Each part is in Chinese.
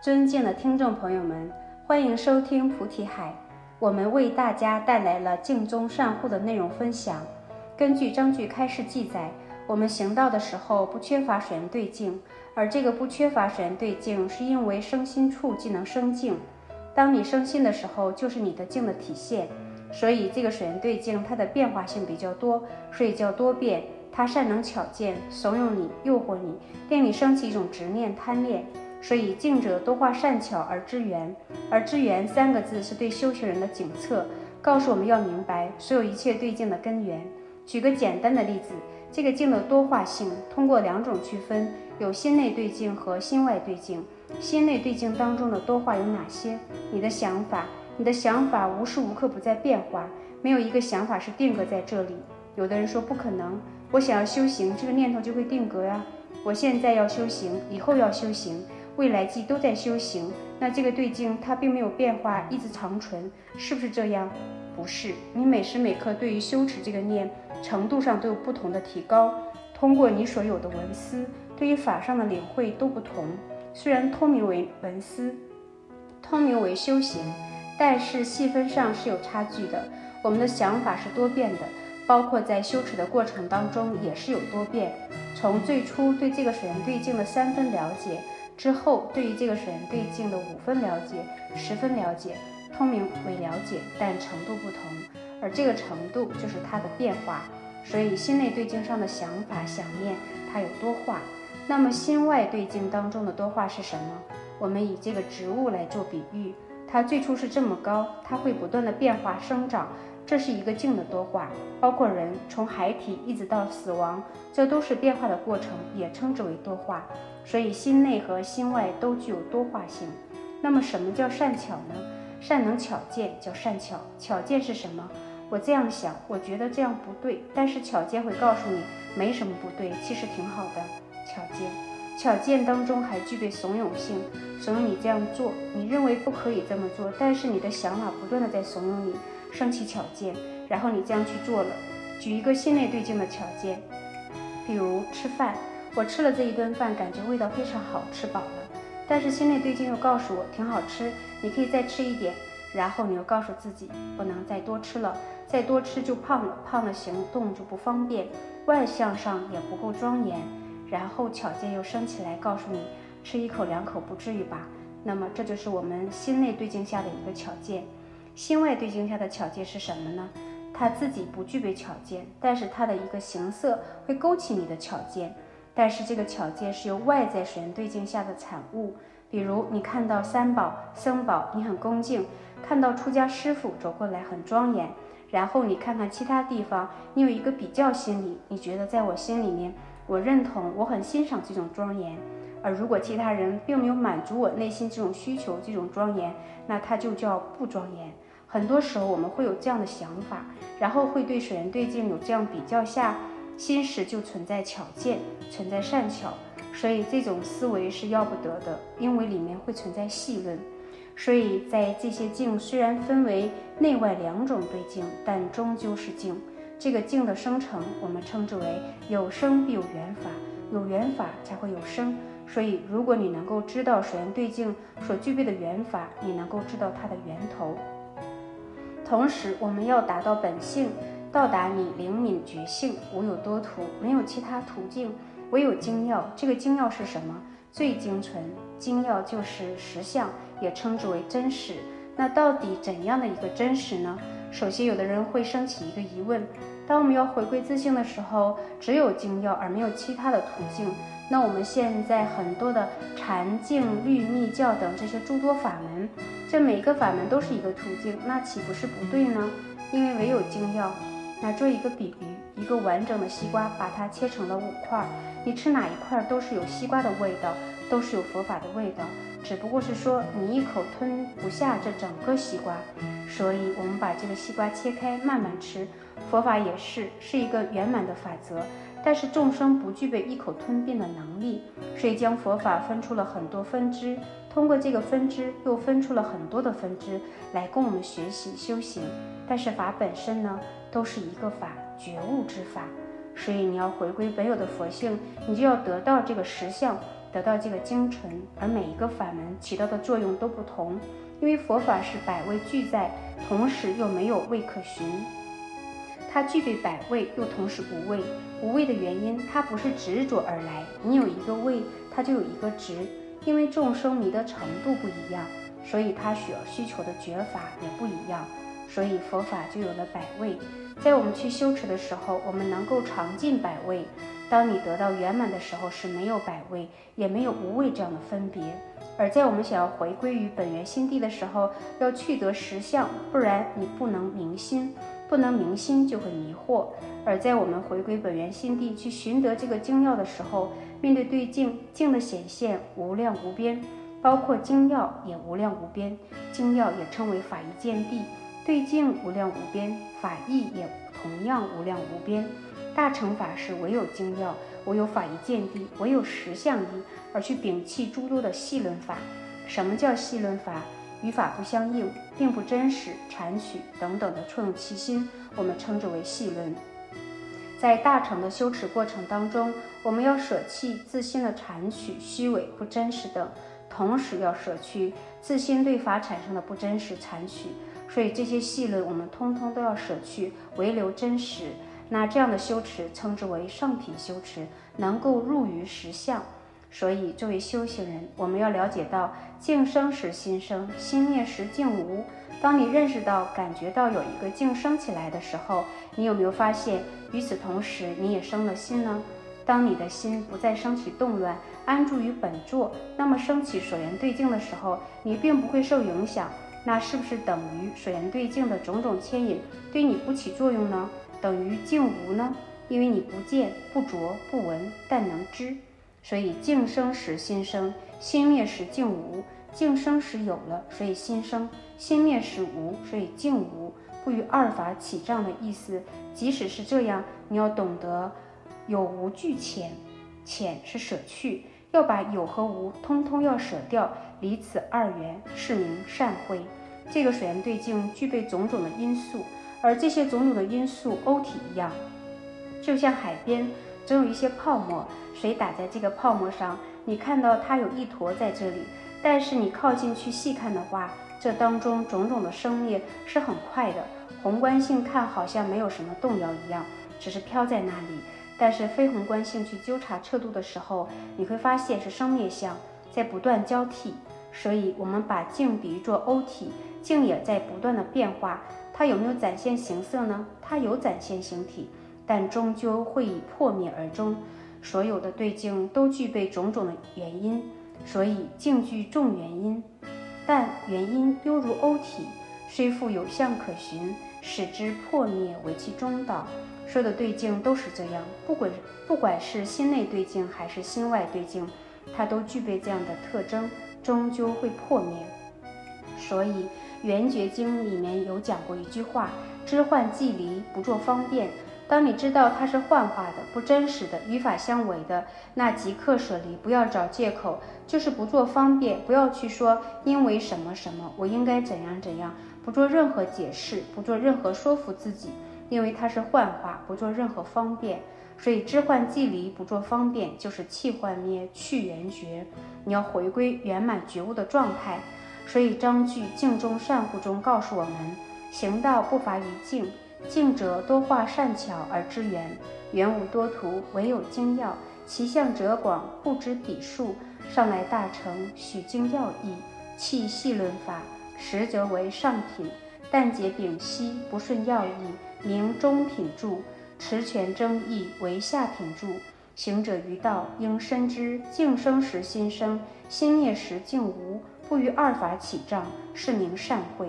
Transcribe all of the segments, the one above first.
尊敬的听众朋友们，欢迎收听菩提海。我们为大家带来了净宗善护的内容分享。根据章句开示记载，我们行道的时候不缺乏水源对境，而这个不缺乏水源对境，是因为生心处即能生境。当你生心的时候，就是你的境的体现。所以这个水源对境，它的变化性比较多，所以叫多变。它善能巧见，怂恿你，诱惑你，令你升起一种执念、贪恋。所以静者多化善巧而知缘，而知缘三个字是对修行人的警策，告诉我们要明白所有一切对境的根源。举个简单的例子，这个境的多化性通过两种区分，有心内对境和心外对境。心内对境当中的多化有哪些？你的想法，你的想法无时无刻不在变化，没有一个想法是定格在这里。有的人说不可能，我想要修行，这个念头就会定格呀。我现在要修行，以后要修行。未来际都在修行，那这个对境它并没有变化，一直长存，是不是这样？不是，你每时每刻对于修持这个念程度上都有不同的提高。通过你所有的文思，对于法上的领会都不同。虽然通名为文思，通名为修行，但是细分上是有差距的。我们的想法是多变的，包括在修持的过程当中也是有多变。从最初对这个水源对境的三分了解。之后，对于这个水源对境的五分了解、十分了解，通名为了解，但程度不同，而这个程度就是它的变化。所以心内对境上的想法、想念，它有多化。那么心外对境当中的多化是什么？我们以这个植物来做比喻，它最初是这么高，它会不断的变化生长，这是一个静的多化。包括人从孩体一直到死亡，这都是变化的过程，也称之为多化。所以心内和心外都具有多化性。那么什么叫善巧呢？善能巧见叫善巧。巧见是什么？我这样想，我觉得这样不对，但是巧见会告诉你没什么不对，其实挺好的。巧见，巧见当中还具备怂恿性，怂恿你这样做。你认为不可以这么做，但是你的想法不断的在怂恿你升起巧见，然后你这样去做了。举一个心内对境的巧见，比如吃饭。我吃了这一顿饭，感觉味道非常好，吃饱了。但是心内对境又告诉我挺好吃，你可以再吃一点。然后你又告诉自己不能再多吃了，再多吃就胖了，胖了行动就不方便，外向上也不够庄严。然后巧见又升起来，告诉你吃一口两口不至于吧？那么这就是我们心内对境下的一个巧见。心外对境下的巧见是什么呢？它自己不具备巧见，但是它的一个形色会勾起你的巧见。但是这个巧见是由外在神对境下的产物，比如你看到三宝、僧宝，你很恭敬；看到出家师傅走过来很庄严。然后你看看其他地方，你有一个比较心理，你觉得在我心里面，我认同，我很欣赏这种庄严。而如果其他人并没有满足我内心这种需求、这种庄严，那它就叫不庄严。很多时候我们会有这样的想法，然后会对水源对镜有这样比较下。心识就存在巧见，存在善巧，所以这种思维是要不得的，因为里面会存在细论。所以在这些境虽然分为内外两种对镜，但终究是镜。这个镜的生成，我们称之为有生必有缘法，有缘法才会有生。所以，如果你能够知道水源对镜所具备的缘法，你能够知道它的源头。同时，我们要达到本性。到达你灵敏觉性，无有多途，没有其他途径，唯有精要。这个精要是什么？最精纯，精要就是实相，也称之为真实。那到底怎样的一个真实呢？首先，有的人会升起一个疑问：当我们要回归自性的时候，只有精要而没有其他的途径，那我们现在很多的禅净律密教等这些诸多法门，这每一个法门都是一个途径，那岂不是不对呢？因为唯有精要。那做一个比喻，一个完整的西瓜，把它切成了五块，你吃哪一块都是有西瓜的味道，都是有佛法的味道，只不过是说你一口吞不下这整个西瓜，所以我们把这个西瓜切开慢慢吃。佛法也是是一个圆满的法则，但是众生不具备一口吞并的能力，所以将佛法分出了很多分支，通过这个分支又分出了很多的分支来供我们学习修行。但是法本身呢？都是一个法，觉悟之法，所以你要回归本有的佛性，你就要得到这个实相，得到这个精纯，而每一个法门起到的作用都不同，因为佛法是百味俱在，同时又没有味可寻。它具备百味，又同时无味。无味的原因，它不是执着而来。你有一个味，它就有一个执，因为众生迷的程度不一样，所以它需要需求的觉法也不一样。所以佛法就有了百味。在我们去修持的时候，我们能够尝尽百味。当你得到圆满的时候，是没有百味，也没有无味这样的分别。而在我们想要回归于本源心地的时候，要去得实相，不然你不能明心。不能明心就会迷惑，而在我们回归本源心地去寻得这个精要的时候，面对对境，境的显现无量无边，包括精要也无量无边。精要也称为法义见地，对境无量无边，法义也同样无量无边。大乘法是唯有精要，唯有法义见地，唯有实相义，而去摒弃诸多的细论法。什么叫细论法？语法不相应，并不真实，禅取等等的错用其心，我们称之为细论。在大乘的修持过程当中，我们要舍弃自心的禅取、虚伪、不真实等，同时要舍去自心对法产生的不真实禅取。所以这些细论我们通通都要舍去，唯留真实。那这样的修持称之为上品修持，能够入于实相。所以，作为修行人，我们要了解到，境生时心生，心灭时境无。当你认识到、感觉到有一个境生起来的时候，你有没有发现，与此同时，你也生了心呢？当你的心不再升起动乱，安住于本座，那么升起所缘对境的时候，你并不会受影响。那是不是等于所缘对境的种种牵引对你不起作用呢？等于境无呢？因为你不见、不着、不闻，但能知。所以境生时心生，心灭时境无。境生时有了，所以心生；心灭时无，所以境无。不与二法起障的意思。即使是这样，你要懂得有无俱浅，浅是舍去，要把有和无通通要舍掉，离此二元，是名善慧。这个水源对境具备种种的因素，而这些种种的因素，欧体一样，就像海边。总有一些泡沫，水打在这个泡沫上，你看到它有一坨在这里。但是你靠近去细看的话，这当中种种的生灭是很快的。宏观性看好像没有什么动摇一样，只是飘在那里。但是非宏观性去纠察彻度的时候，你会发现是生灭相在不断交替。所以，我们把镜比喻作欧体，镜也在不断的变化。它有没有展现形色呢？它有展现形体。但终究会以破灭而终，所有的对境都具备种种的原因，所以境具众原因，但原因犹如欧体，虽复有相可循，使之破灭为其中道。说的对境都是这样，不管不管是心内对境还是心外对境，它都具备这样的特征，终究会破灭。所以《圆觉经》里面有讲过一句话：知幻即离，不做方便。当你知道它是幻化的、不真实的、与法相违的，那即刻舍离，不要找借口，就是不做方便，不要去说因为什么什么，我应该怎样怎样，不做任何解释，不做任何说服自己，因为它是幻化，不做任何方便。所以知幻即离，不做方便，就是弃幻灭，去缘觉。你要回归圆满觉悟的状态。所以章句静中善护中告诉我们，行道不乏于静。静者多化善巧而知圆，圆无多图，唯有精要。其相者广，不知底数。上来大成，许精要义，弃细论法，实则为上品。但解丙烯，不顺要义，名中品著。持权争议，为下品著。行者于道，应深知静生时心生，心灭时静无，不于二法起障，是名善慧。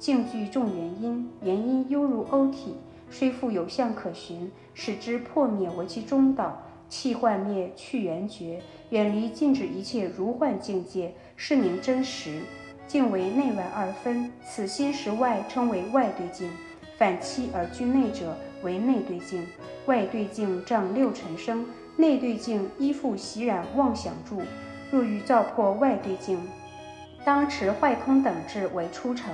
境具众原因，原因犹如欧体，虽复有相可循，使之破灭为其中道。气幻灭，去缘觉，远离禁止一切如幻境界，是名真实。境为内外二分，此心识外称为外对境，反期而居内者为内对境。外对境障六尘生，内对境依附习染妄想住。若欲照破外对境，当持坏空等智为出城。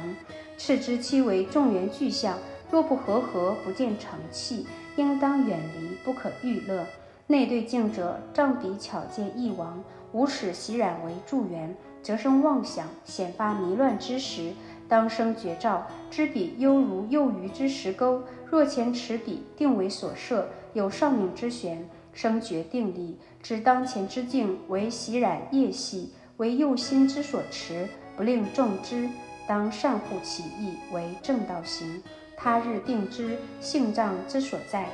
斥之期为众缘具象，若不和合，不见成器，应当远离，不可欲乐。内对境者，障彼巧见一亡，吾使习染为助缘，则生妄想，显发迷乱之时，当生绝照。知彼犹如幼鱼之石钩，若前持彼，定为所摄，有上命之玄，生决定力。知当前之境为习染业系，为右心之所持，不令众知。当善护其意，为正道行。他日定之性障之所在，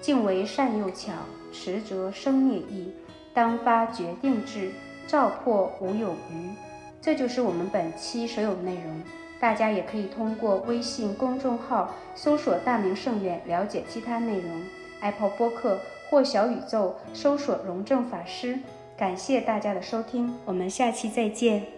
敬为善又巧，持则生灭易。当发决定志，照破无有余。这就是我们本期所有内容。大家也可以通过微信公众号搜索“大明圣院”了解其他内容。Apple 播客或小宇宙搜索“荣正法师”。感谢大家的收听，我们下期再见。